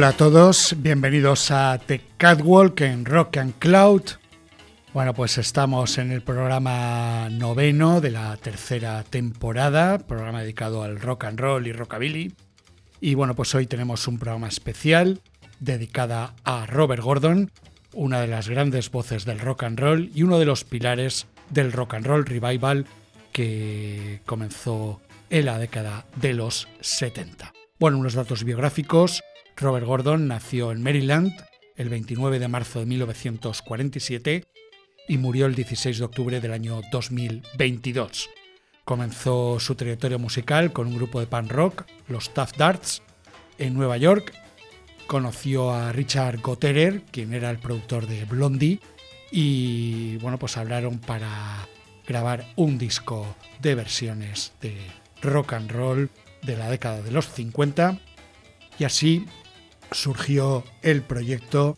Hola a todos, bienvenidos a The Catwalk en Rock and Cloud. Bueno, pues estamos en el programa noveno de la tercera temporada, programa dedicado al rock and roll y rockabilly. Y bueno, pues hoy tenemos un programa especial dedicada a Robert Gordon, una de las grandes voces del rock and roll y uno de los pilares del rock and roll revival que comenzó en la década de los 70. Bueno, unos datos biográficos. Robert Gordon nació en Maryland el 29 de marzo de 1947 y murió el 16 de octubre del año 2022. Comenzó su trayectoria musical con un grupo de punk rock, los Tough Darts, en Nueva York. Conoció a Richard Gotterer, quien era el productor de Blondie, y bueno, pues hablaron para grabar un disco de versiones de rock and roll de la década de los 50 y así surgió el proyecto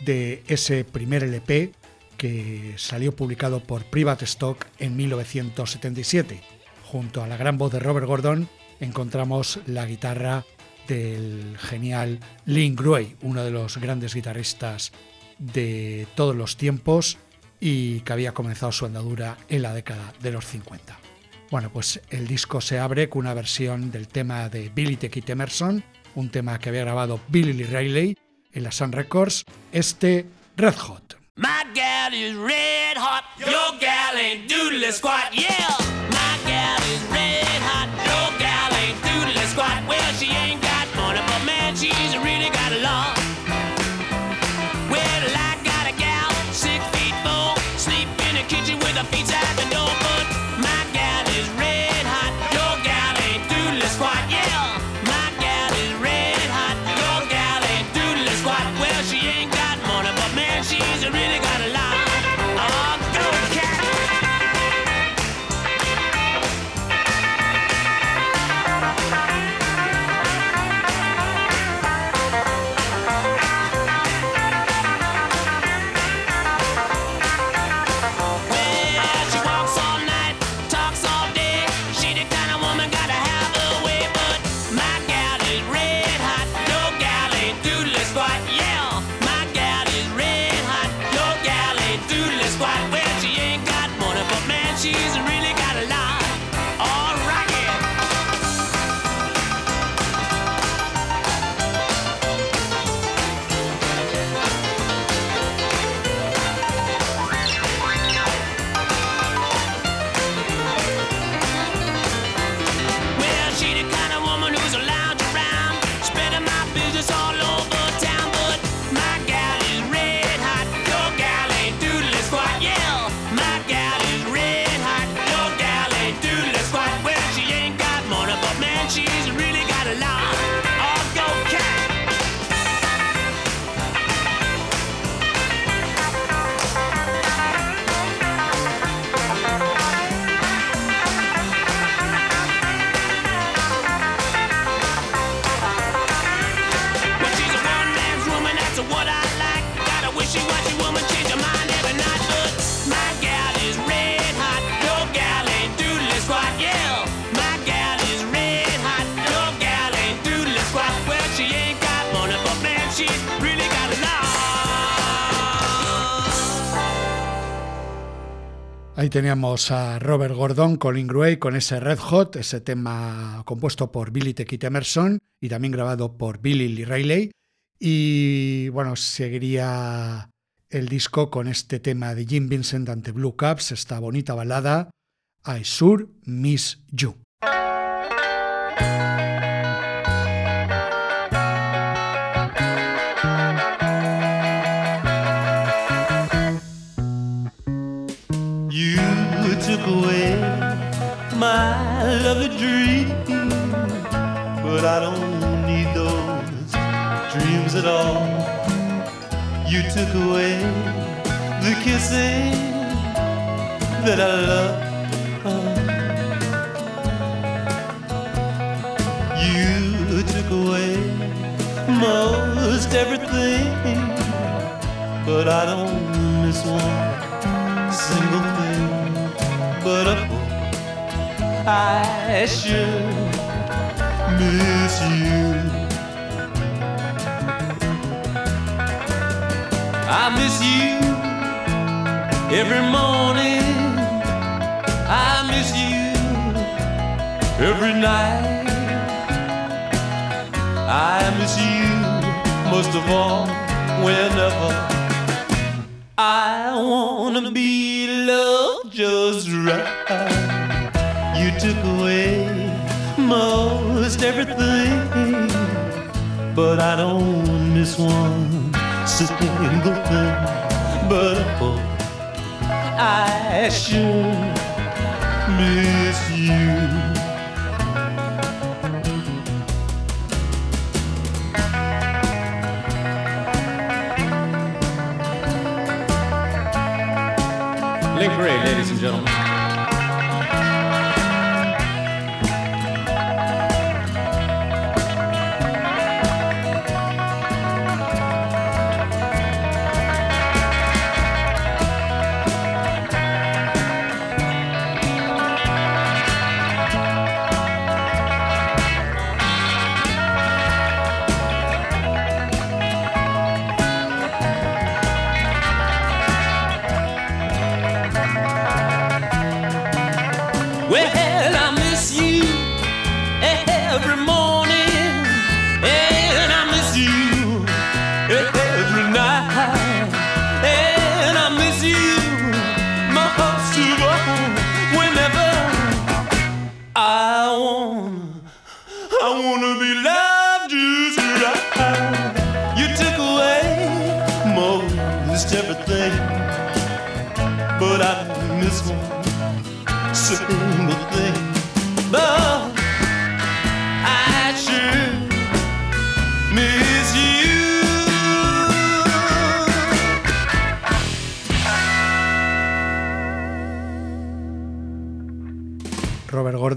de ese primer LP que salió publicado por Private Stock en 1977. Junto a la gran voz de Robert Gordon encontramos la guitarra del genial Lynn Gruey, uno de los grandes guitarristas de todos los tiempos y que había comenzado su andadura en la década de los 50. Bueno, pues el disco se abre con una versión del tema de Billy Kid Emerson, un tema que había grabado Billy Lee Riley en la Sun Records, este Red Hot. My gal is red hot, your gal ain't doodle squat, yeah. My gal is red hot, your gal ain't doodle squat. Well, she ain't got money, but man, she's really got lot. Well, I got a gal, six feet four, sleep in the kitchen with her feet out the door, but my gal is red teníamos a Robert Gordon, Colin Gray con ese Red Hot, ese tema compuesto por Billy The Emerson y también grabado por Billy Lee Riley. Y bueno, seguiría el disco con este tema de Jim Vincent ante Blue Caps, esta bonita balada, I Sure Miss You. Lovely dream, but I don't need those dreams at all. You took away the kissing that I love. You took away most everything, but I don't miss one single thing. But a I should miss you. I miss you every morning. I miss you every night. I miss you most of all whenever I wanna be loved just right took away most everything, but I don't miss one single thing. But oh, I sure miss you.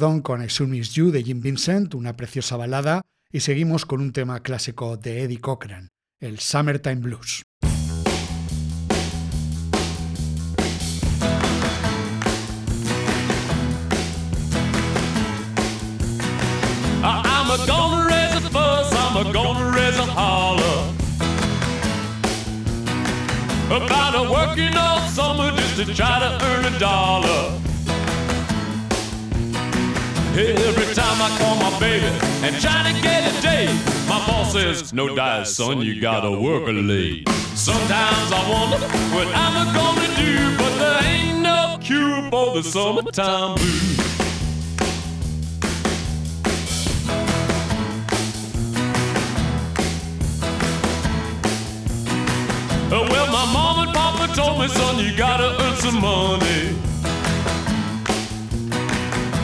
Con I Miss You de Jim Vincent, una preciosa balada, y seguimos con un tema clásico de Eddie Cochran, el Summertime Blues. I'm a gonna raise a fuss, I'm a gonna raise a holler About a working all summer just to try to earn a dollar Every time I call my baby and try to get a date, my boss says, No dice, son, you gotta work late. Sometimes I wonder what I'm gonna do, but there ain't no cure for the summertime blues. Well, my mom and papa told me, son, you gotta earn some money.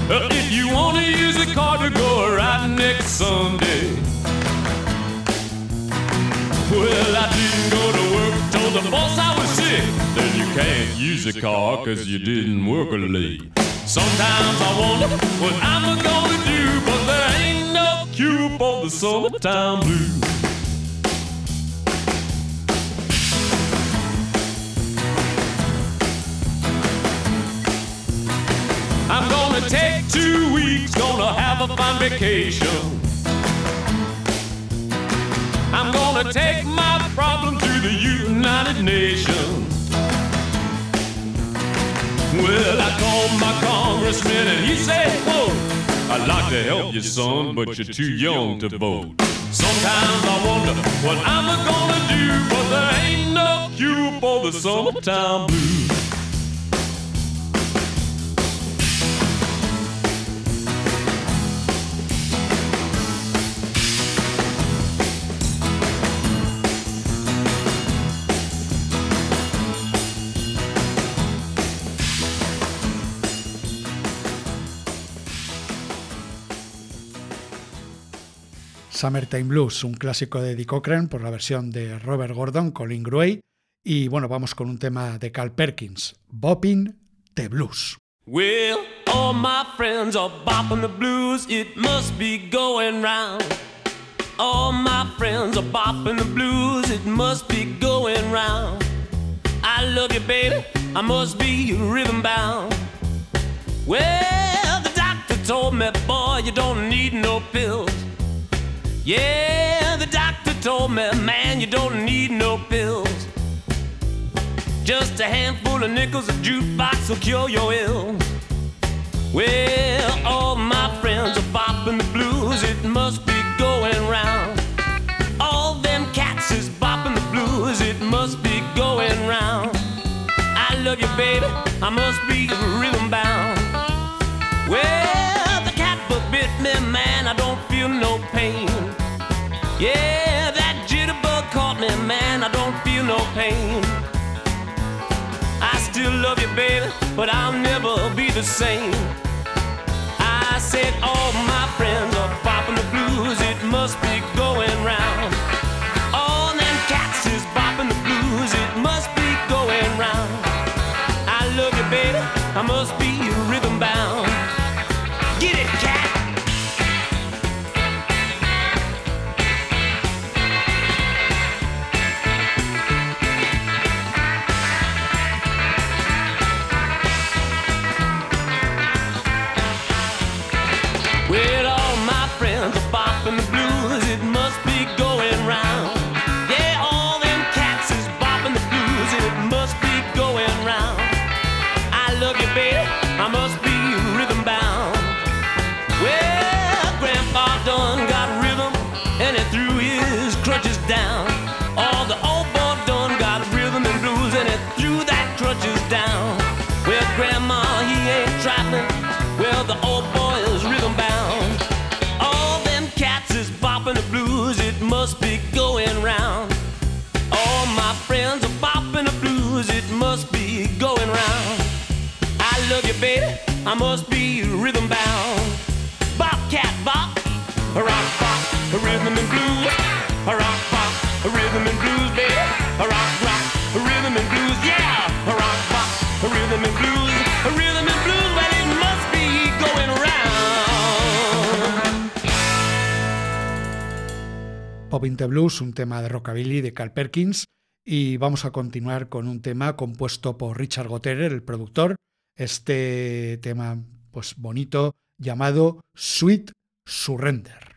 If you wanna use a car to go right next Sunday. Well, I didn't go to work, told the boss I was sick. Then you can't use a car cause you didn't work late. Sometimes I wonder what I'm gonna do, but there ain't no cure for the summertime blues. Fun vacation. I'm gonna take my problem to the United Nations. Well, I called my congressman and he said, Whoa, I'd like to help you, son, but you're too young to vote. Sometimes I wonder what I'm gonna do, but there ain't no cure for the summertime blues. Summertime Blues, un clásico de Eddie Cochran por la versión de Robert Gordon, Colin Gray. Y bueno, vamos con un tema de Carl Perkins, Bopping the Blues. Well, all my friends are bopping the blues. It must be going round. All my friends are bopping the blues. It must be going round. I love you, baby. I must be rhythm bound. Well, the doctor told me, boy, you don't need no pills. Yeah, the doctor told me, man, you don't need no pills. Just a handful of nickels, a jukebox will cure your ills. Well, all my friends are bopping the blues, it must be going round. All them cats is bopping the blues, it must be going round. I love you, baby, I must be Yeah, that jitterbug caught me, man, I don't feel no pain. I still love you, baby, but I'll never be the same. I said all my The Blues, un tema de rockabilly de Carl Perkins. Y vamos a continuar con un tema compuesto por Richard Gotterer, el productor. Este tema, pues bonito, llamado Sweet Surrender.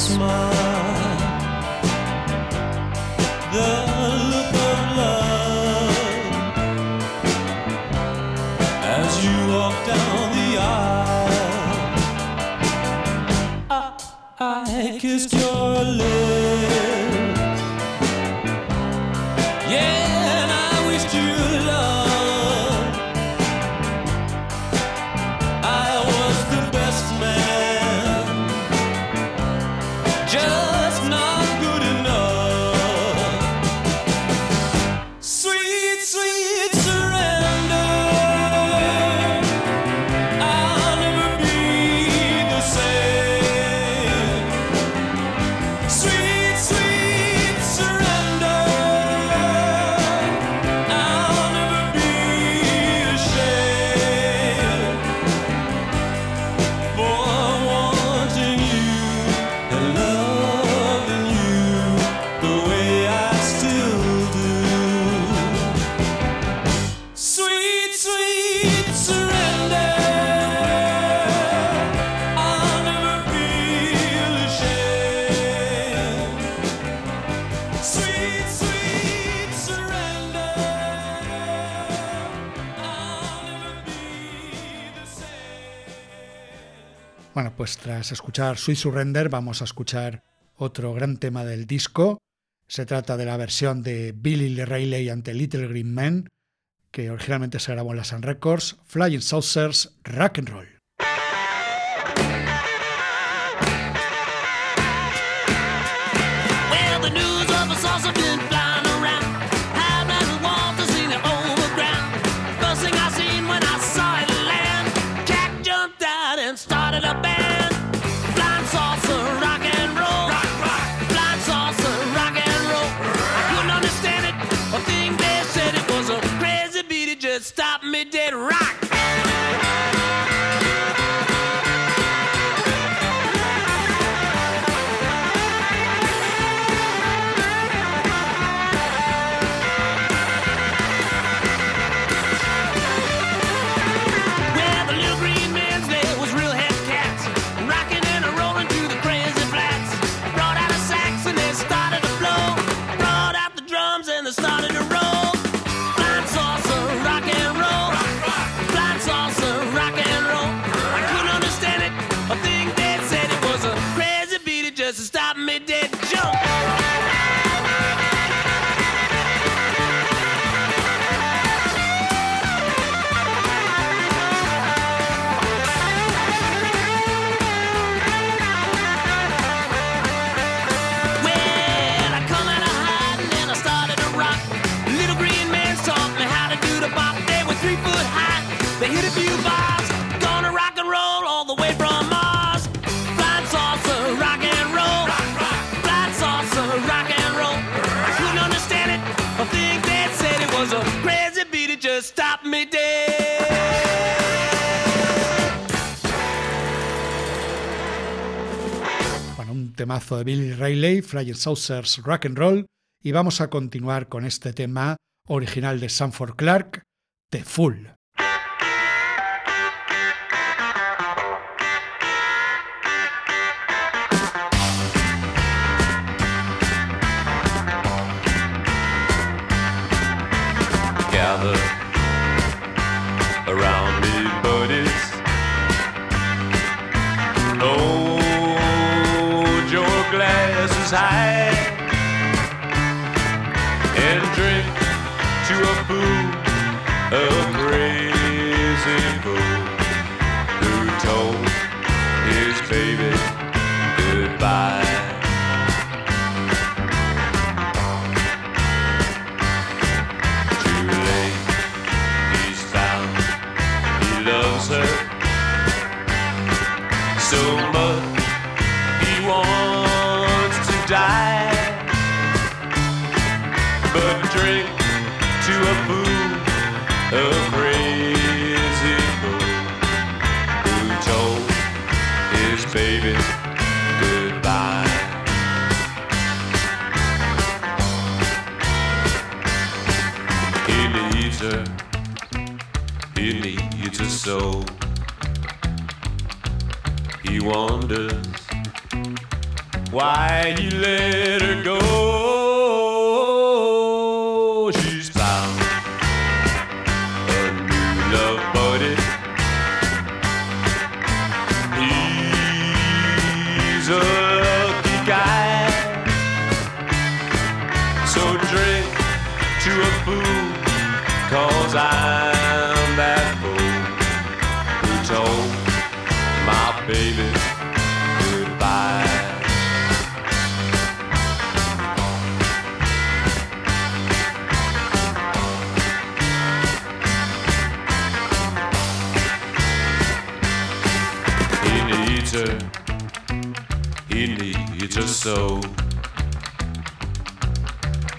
smile Bueno, pues tras escuchar Sweet Surrender vamos a escuchar otro gran tema del disco. Se trata de la versión de Billy Rayleigh ante Little Green Man, que originalmente se grabó en la Sun Records, Flying Saucers, Rock and Roll. and started a band. temazo de Billy Rayleigh, Flying Saucers Rock and Roll, y vamos a continuar con este tema original de Sanford Clark, The Fool. high and drink to a fool. Wonders. Why you let her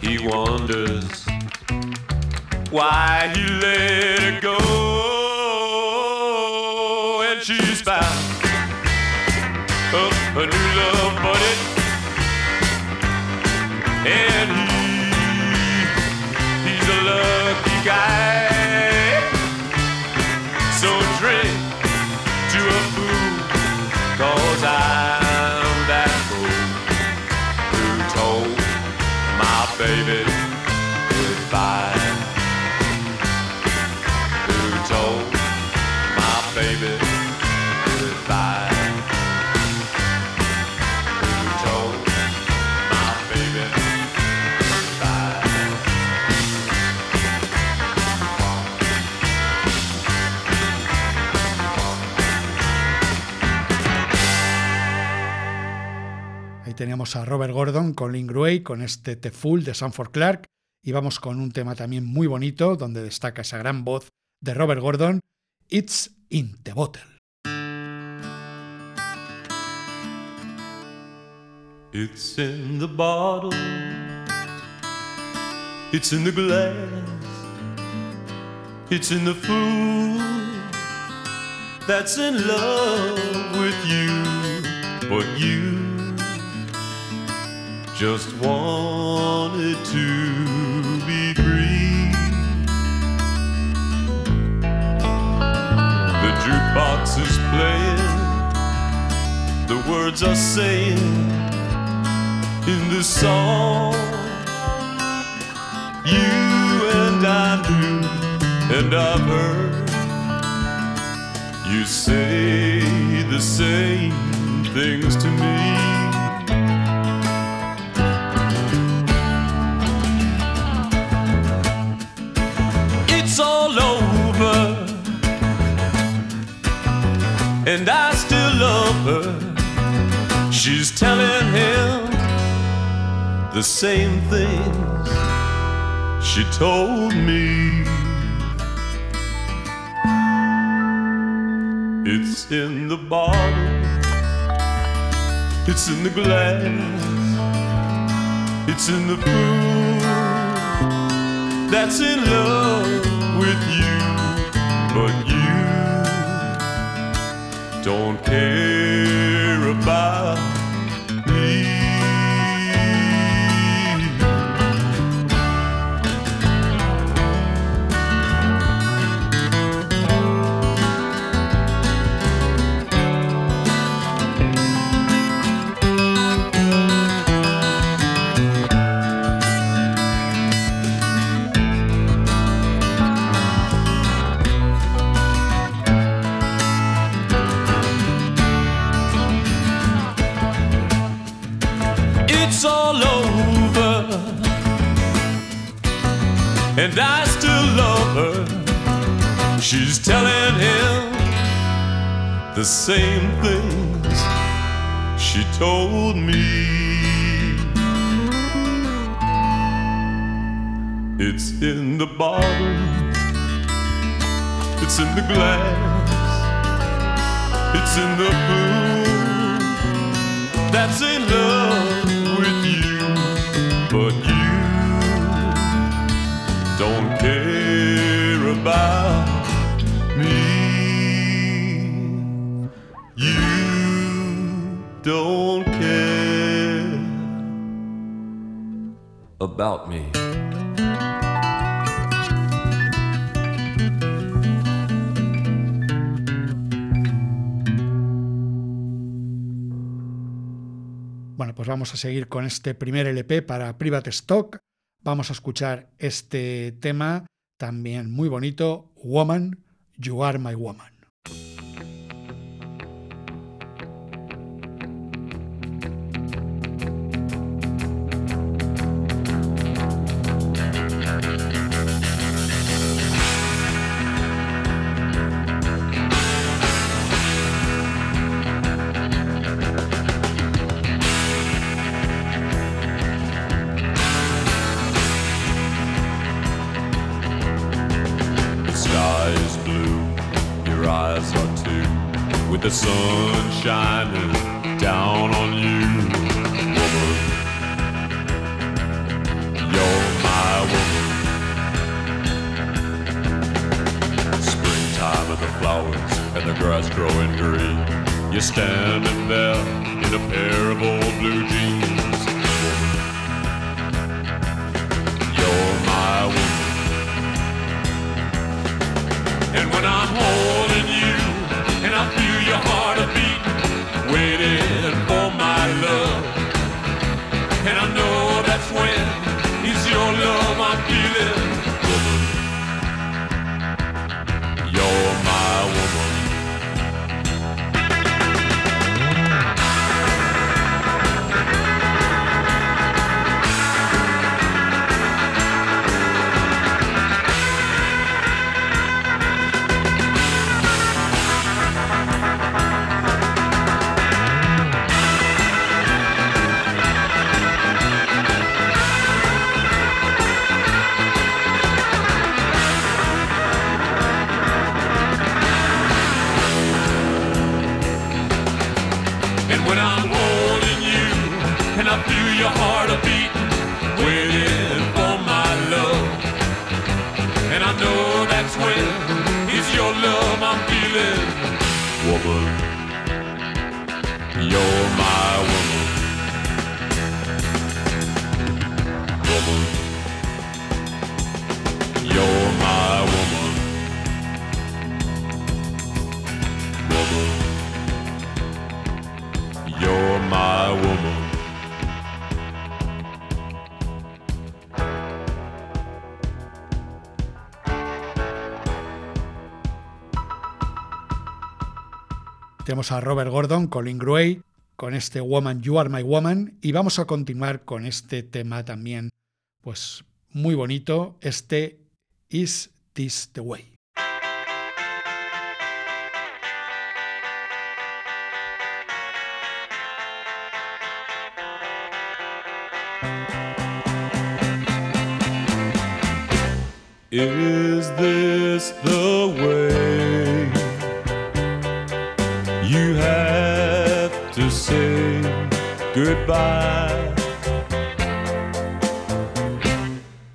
He wonders why he let her go. And she's found up a new love buddy. And he, he's a lucky guy. Teníamos a Robert Gordon con Link Gray, con este The Fool de Sanford Clark. Y vamos con un tema también muy bonito, donde destaca esa gran voz de Robert Gordon, It's in the Bottle. It's in the bottle. It's in the glass. It's in the fool that's in love with you. But you just wanted to be free. The jukebox is playing. The words are saying in this song. You and I knew, and I've heard you say the same things to me. And I still love her. She's telling him the same things she told me. It's in the bottle, it's in the glass, it's in the fool that's in love with you, but you don't care and I still love her. She's telling him the same things she told me. It's in the bottle, it's in the glass, it's in the fool that's in love with you, but you don't care about me. Don't care about me. Bueno, pues vamos a seguir con este primer LP para Private Stock, vamos a escuchar este tema también muy bonito, Woman, You Are My Woman. tenemos a Robert Gordon, Colin Gray, con este Woman, You Are My Woman, y vamos a continuar con este tema también, pues muy bonito, este Is This the Way? by.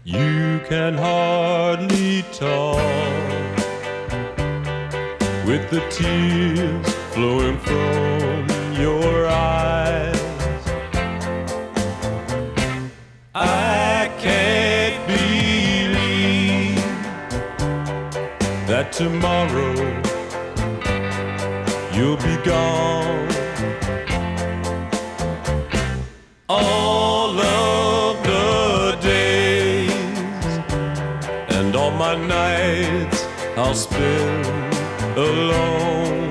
You can hardly talk with the tears flowing from your eyes. I can't believe that tomorrow you'll be gone. alone.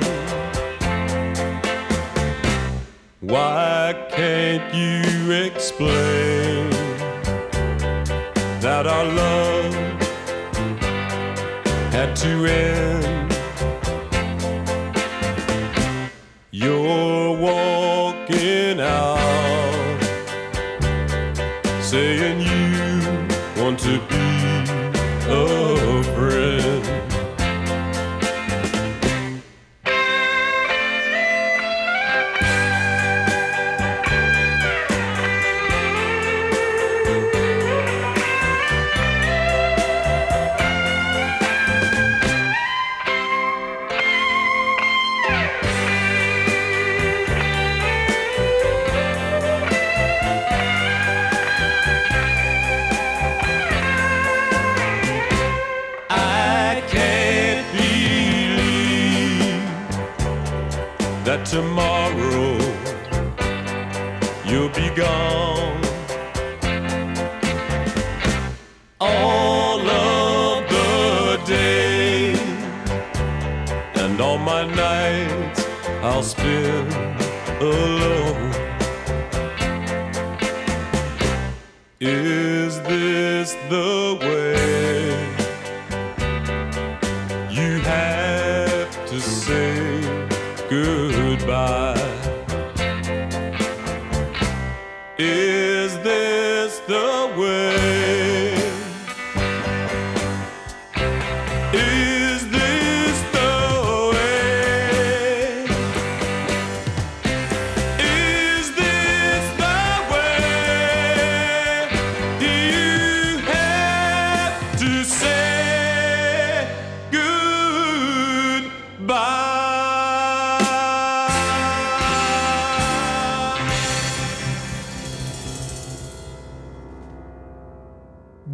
Why can't you explain that our love had to end?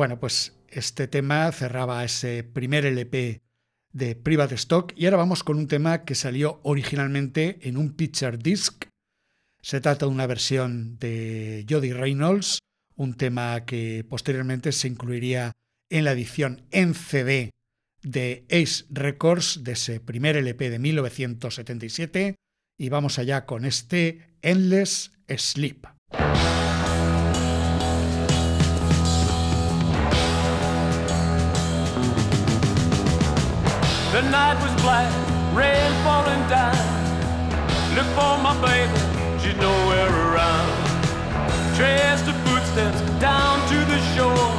Bueno, pues este tema cerraba ese primer LP de Private Stock y ahora vamos con un tema que salió originalmente en un picture disc. Se trata de una versión de Jody Reynolds, un tema que posteriormente se incluiría en la edición en CD de Ace Records de ese primer LP de 1977 y vamos allá con este Endless Sleep. The night was black, rain falling down. Look for my baby, she's nowhere around. Traced her footsteps down to the shore.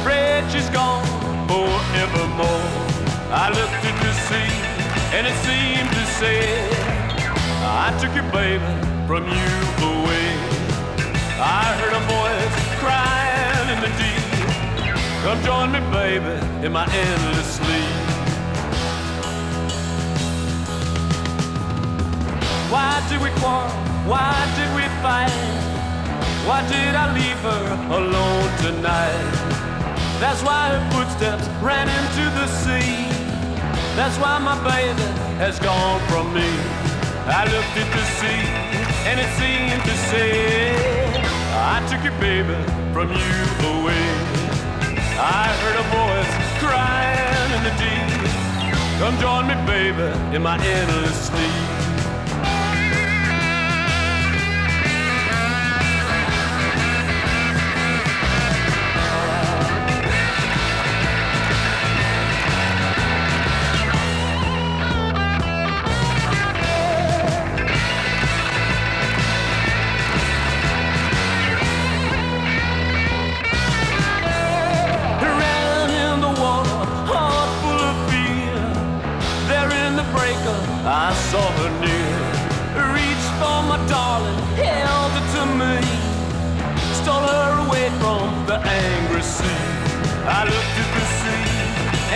Afraid she's gone forevermore. I looked at the sea, and it seemed to say, I took your baby from you away. I heard a voice crying in the deep. Come join me, baby, in my endless sleep. Why did we quarrel? Why did we fight? Why did I leave her alone tonight? That's why her footsteps ran into the sea. That's why my baby has gone from me. I looked at the sea and it seemed to say, I took your baby from you away. I heard a voice crying in the deep. Come join me, baby, in my endless sleep.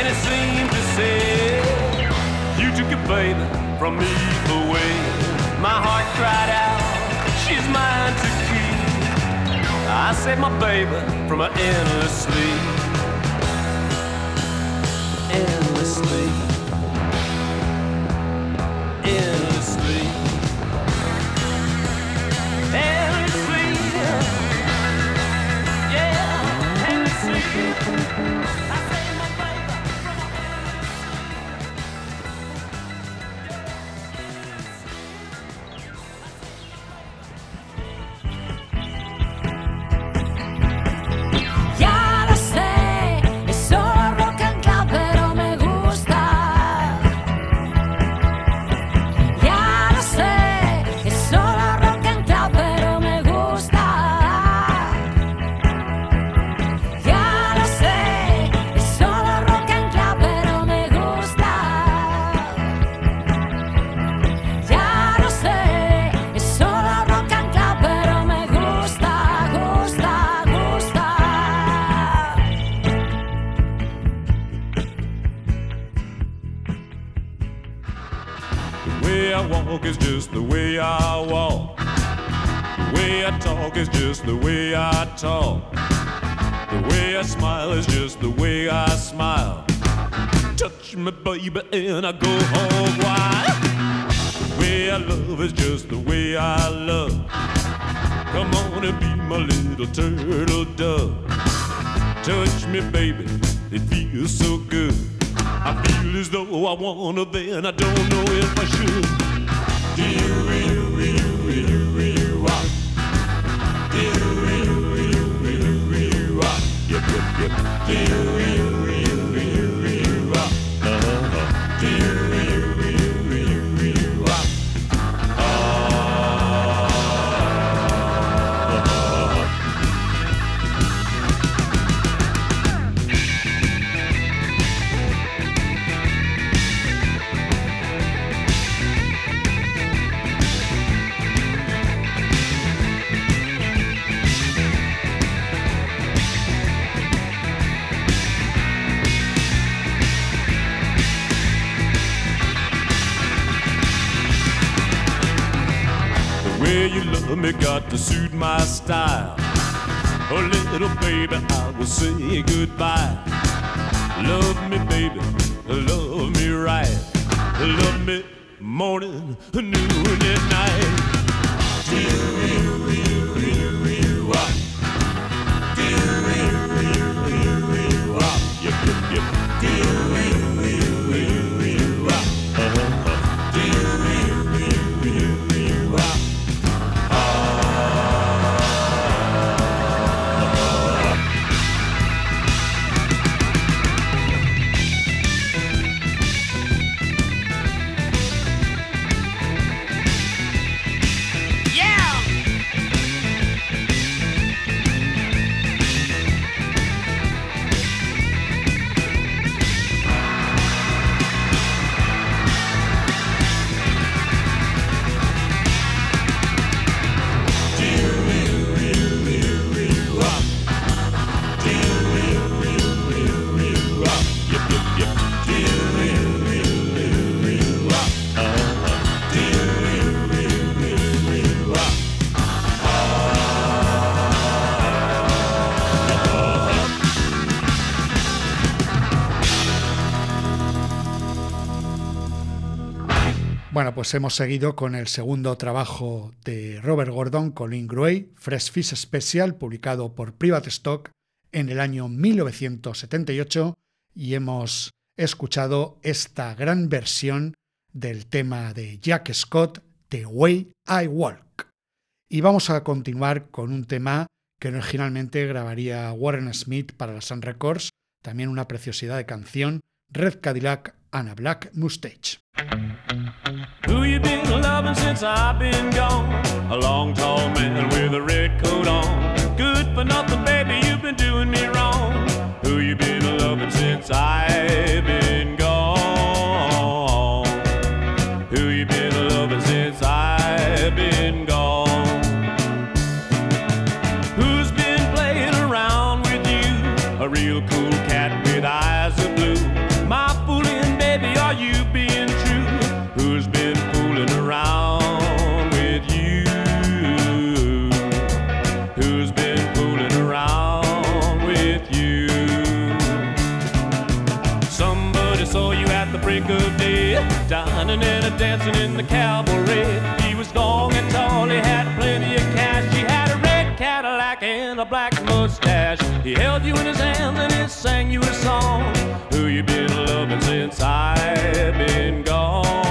And it seemed to say, You took your baby from me away. My heart cried out, She's mine to keep. I saved my baby from an endless sleep. Just the way I walk. The way I talk is just the way I talk. The way I smile is just the way I smile. Touch me, baby, and I go home wild. The way I love is just the way I love. Come on and be my little turtle dove. Touch me, baby, it feels so good. I feel as though I wanna then I don't know if I should. Do you, suit my style. Oh, little baby, I will say goodbye. Love me, baby, love me right. Love me morning, noon, and night. Do you, pues hemos seguido con el segundo trabajo de Robert Gordon, Colin Gray, Fresh Fish Special, publicado por Private Stock en el año 1978, y hemos escuchado esta gran versión del tema de Jack Scott, The Way I Walk. Y vamos a continuar con un tema que originalmente grabaría Warren Smith para la Sun Records, también una preciosidad de canción, Red Cadillac and a Black Mustache. Who you been loving since I've been gone? A long tall man with a red coat on. Good for nothing, baby, you've been doing me wrong. Who you been loving since I've dancing in the cabaret. He was long and tall, he had plenty of cash. He had a red Cadillac and a black mustache. He held you in his hands and he sang you a song. Who you been loving since I've been gone?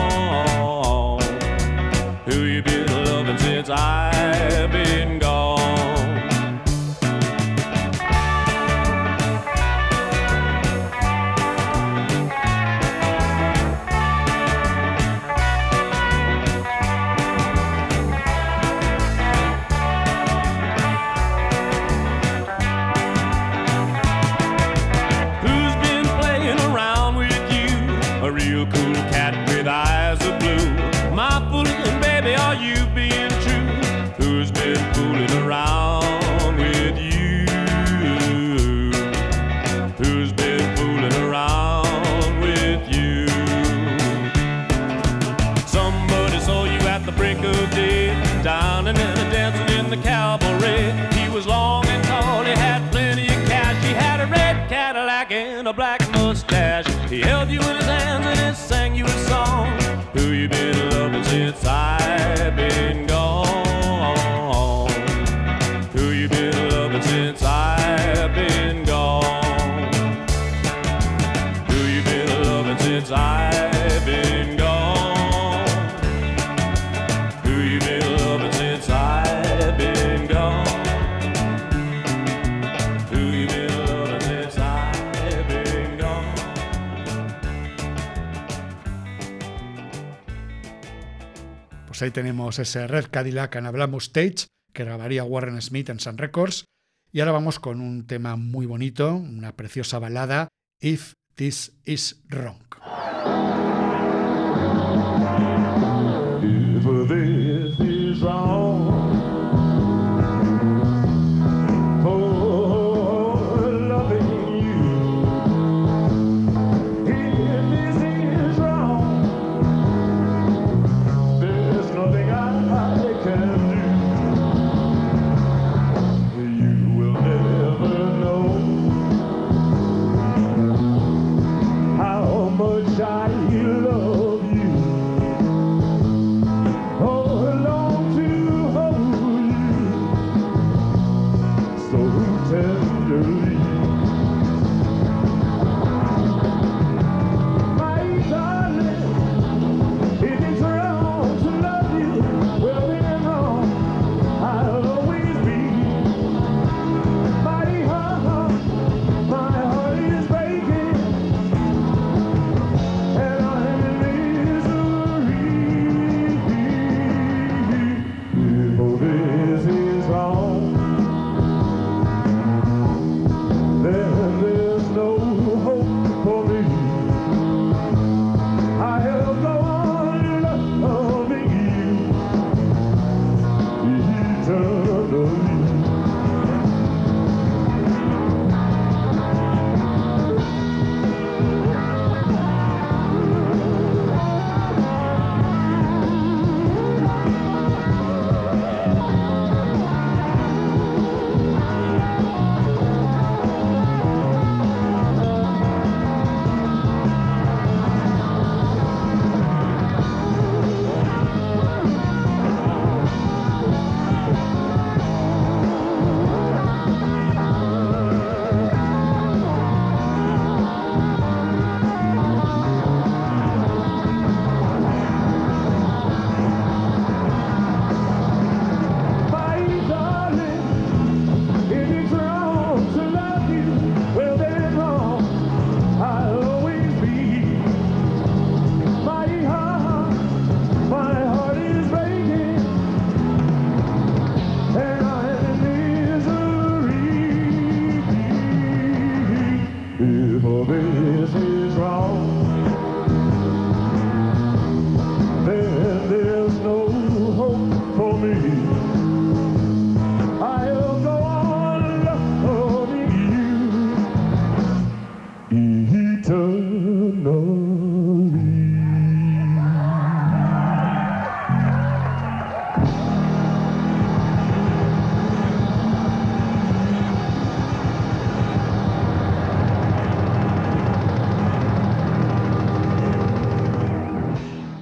Pues ahí tenemos ese Red Cadillac en Hablamos Stage que grabaría Warren Smith en Sun Records. Y ahora vamos con un tema muy bonito, una preciosa balada, If This Is Wrong. If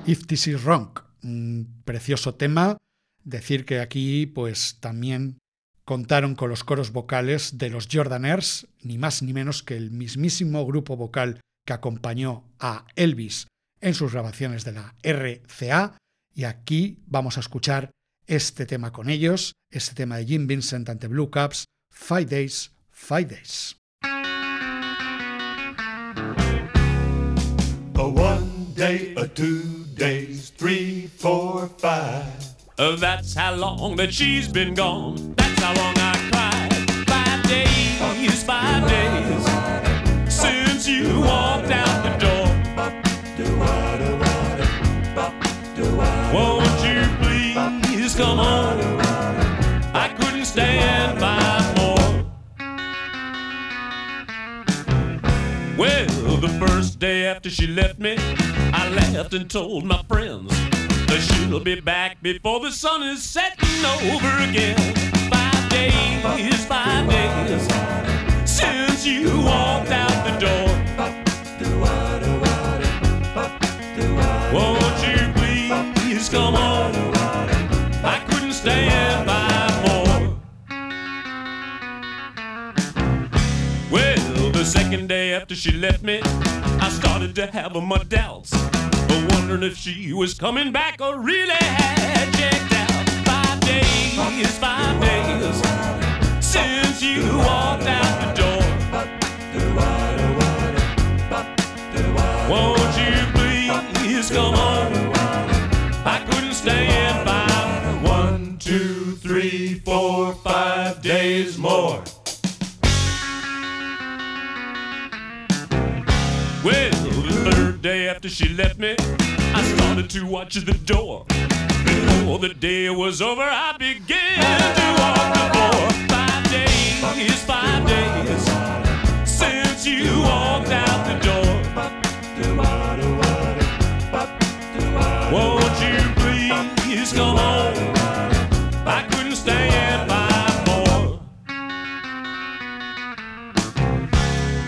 If This Is Wrong, un precioso tema. Decir que aquí pues también contaron con los coros vocales de los Jordaners, ni más ni menos que el mismísimo grupo vocal que acompañó a Elvis en sus grabaciones de la RCA. Y aquí vamos a escuchar este tema con ellos, este tema de Jim Vincent ante Blue Caps, Five Days, Five Days. Days, three, four, five. Uh, that's how long that she's been gone. That's how long I cried. Five days, five days since you walked out the door. Won't you please come home? I couldn't stand five the first day after she left me, I laughed and told my friends that she'll be back before the sun is setting over again. Five days, five days since you walked out the door. Won't you please come on? I couldn't stand five second day after she left me, I started to have my doubts. Wondering if she was coming back or really had checked out. Five days, five days since you walked out the door. Won't you please come on? I couldn't stand by. One, two, three, four, five days more. After she left me, I started to watch the door. Before the day was over, I began to walk the floor. Five days, five days since you walked out the door. Won't you please come home? I couldn't stand five more.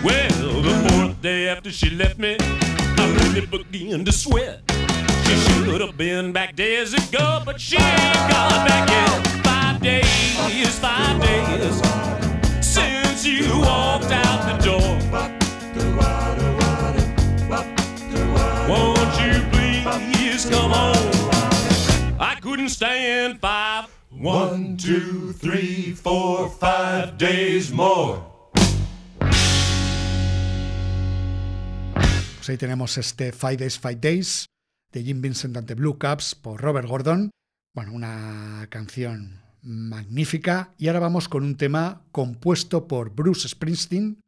Well, the fourth day after she left me, really began to sweat. She should have been back days ago, but she ain't gone back yet. Five days, five days since you walked out the door. Won't you please come home? I couldn't stand five. One, two, three, four, five days more. Pues ahí tenemos este Five Days, Five Days de Jim Vincent and the Blue Caps por Robert Gordon. Bueno, una canción magnífica. Y ahora vamos con un tema compuesto por Bruce Springsteen,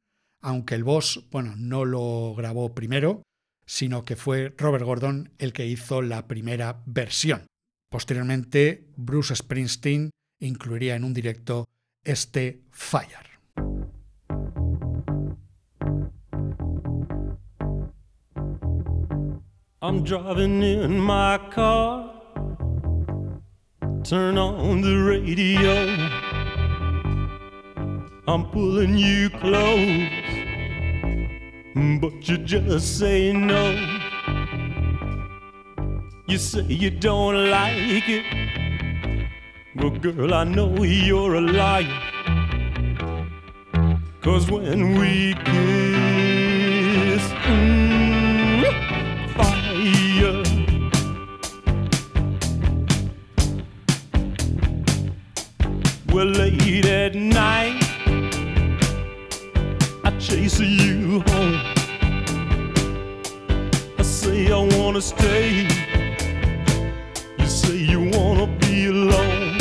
aunque el boss, bueno, no lo grabó primero, sino que fue Robert Gordon el que hizo la primera versión. Posteriormente, Bruce Springsteen incluiría en un directo este Fire. I'm driving in my car. Turn on the radio. I'm pulling you close, but you just say no. You say you don't like it, but girl, I know you're a liar. Cause when we kiss, mm, Well, late at night, I chase you home. I say I wanna stay. You say you wanna be alone.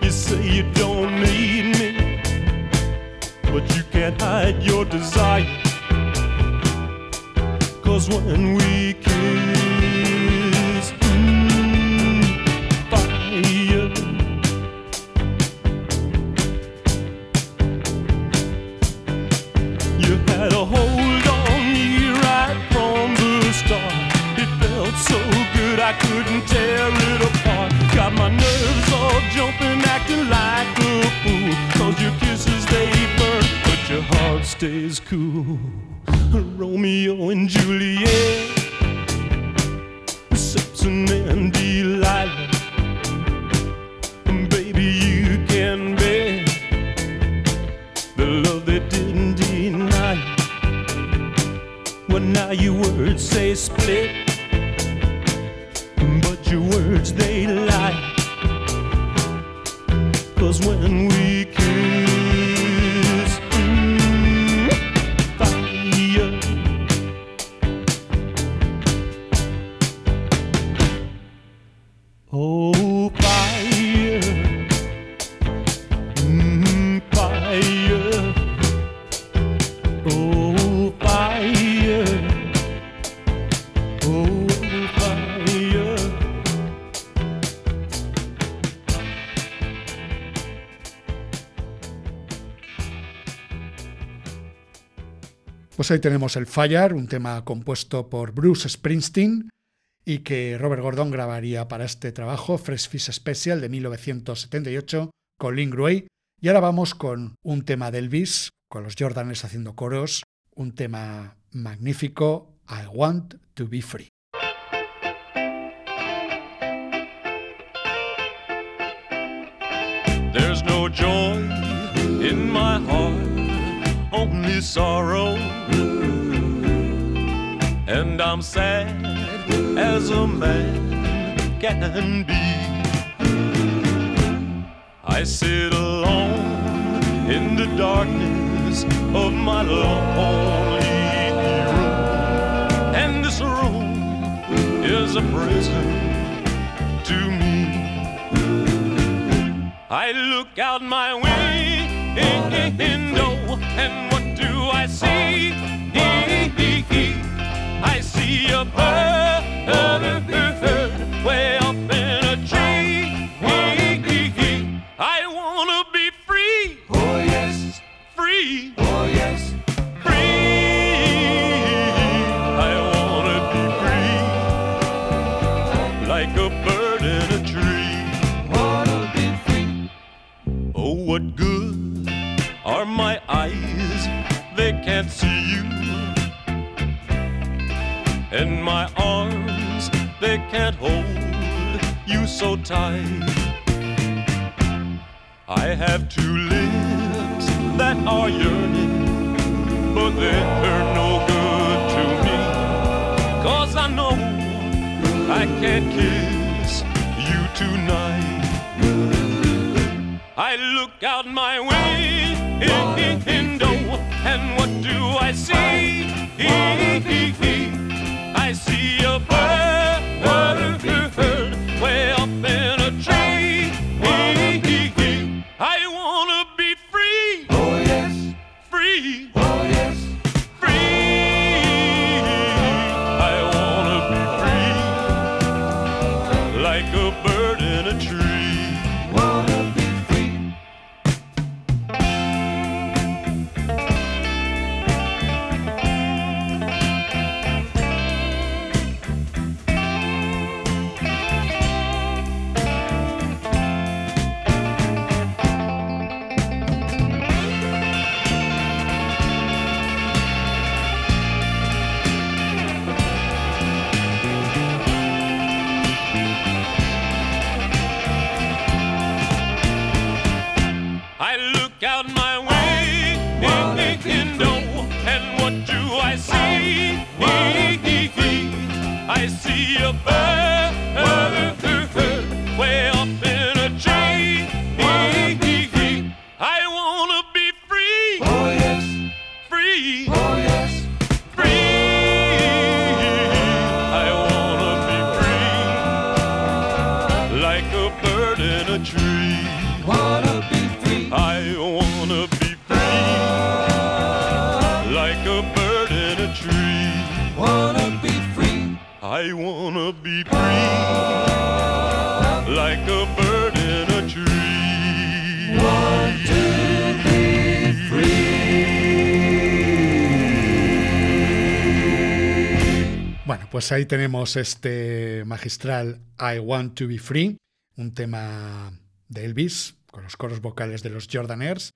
You say you don't need me, but you can't hide your desire. Cause when we kiss, stays cool. Romeo and Juliet, Pues ahí tenemos el Fire, un tema compuesto por Bruce Springsteen y que Robert Gordon grabaría para este trabajo, Fresh Fish Special de 1978, con Gray. Y ahora vamos con un tema de Elvis, con los Jordanes haciendo coros, un tema magnífico, I Want to Be Free. There's no joy in my heart, only sorrow. And I'm sad as a man can be. I sit alone in the darkness of my lonely room. And this room is a prison to me. I look out my window and see, I see a bird way up. And my arms, they can't hold you so tight. I have two lips that are yearning, but they're no good to me. Cause I know I can't kiss you tonight. I look out my window, and what do I see? I see ahí tenemos este magistral I Want to Be Free, un tema de Elvis, con los coros vocales de los Jordaners.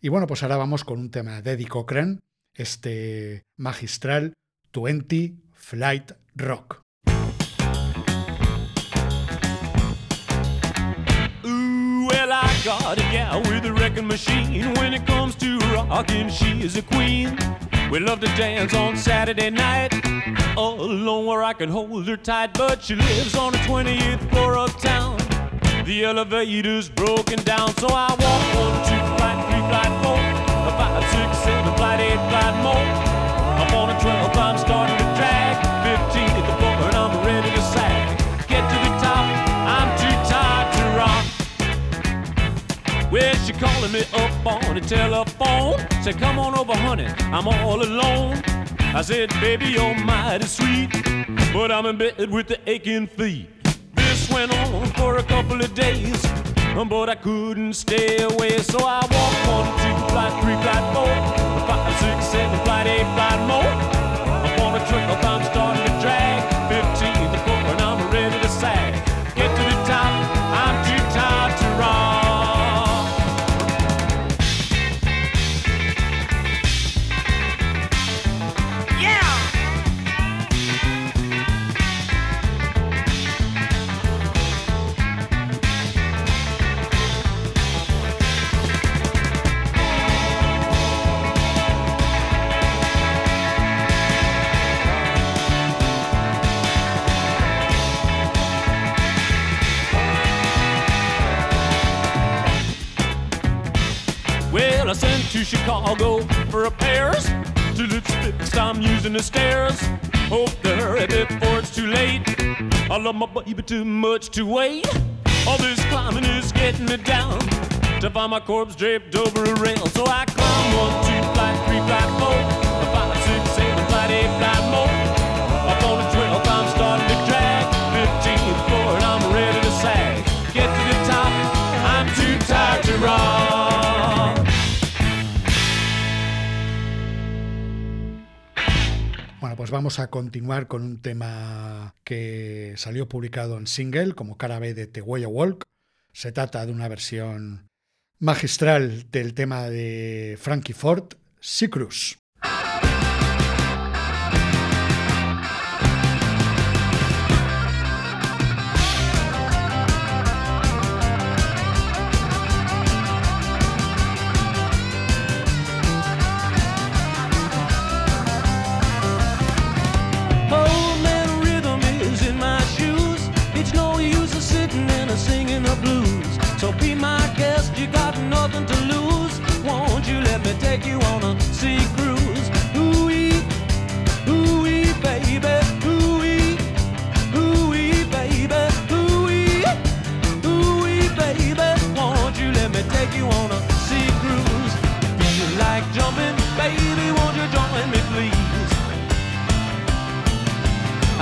Y bueno, pues ahora vamos con un tema de Eddie Cochran, este magistral 20 Flight Rock. Machine. We love to dance on Saturday night, all alone where I can hold her tight. But she lives on the 20th floor of town. The elevator's broken down, so I walk one, two, flight three, flight four, five, six, seven, flight eight, flight more. Me up on the telephone. Said, come on over, honey, I'm all alone. I said, baby, you're mighty sweet, but I'm in bed with the aching feet. This went on for a couple of days, but I couldn't stay away. So I walked one, two, flight three, flight four, five, six, seven, flight eight, flight more. Up on a I'm to Chicago for repairs. Till it's fixed, I'm using the stairs. Hope to hurry before it's too late. I love my baby too much to wait. All this climbing is getting me down. To find my corpse draped over a rail. So I climb pues vamos a continuar con un tema que salió publicado en single como cara B de I Walk. Se trata de una versión magistral del tema de Frankie Ford, Sea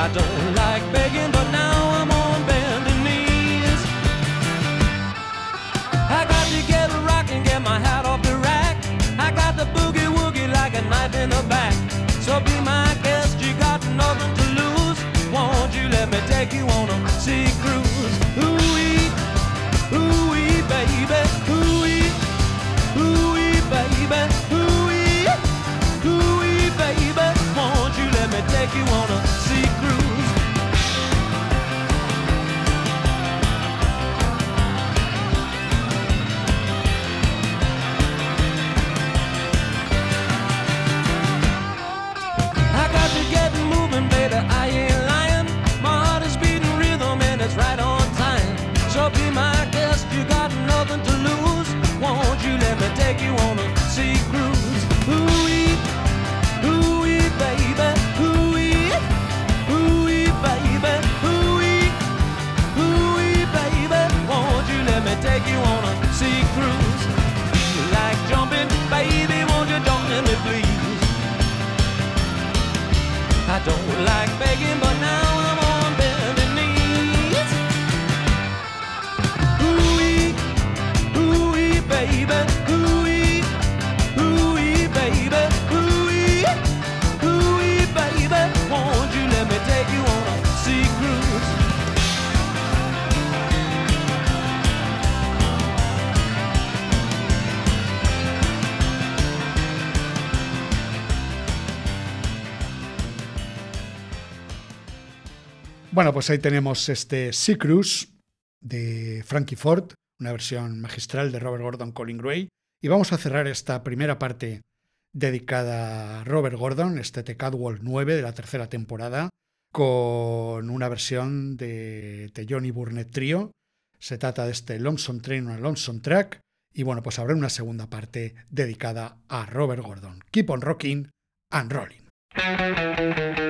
I don't like begging, but now I'm on bending knees. I got to get my hat off the rack. I got the boogie woogie like a knife in the back. So be my guest, you got nothing to lose. Won't you let me take you on a? Pues ahí tenemos este Sea Cruise de Frankie Ford, una versión magistral de Robert Gordon Colin Gray. Y vamos a cerrar esta primera parte dedicada a Robert Gordon, este The Catwalk 9 de la tercera temporada, con una versión de, de Johnny Burnett Trio. Se trata de este Lonesome Train, una Lonesome Track. Y bueno, pues habrá una segunda parte dedicada a Robert Gordon. Keep on rocking and rolling.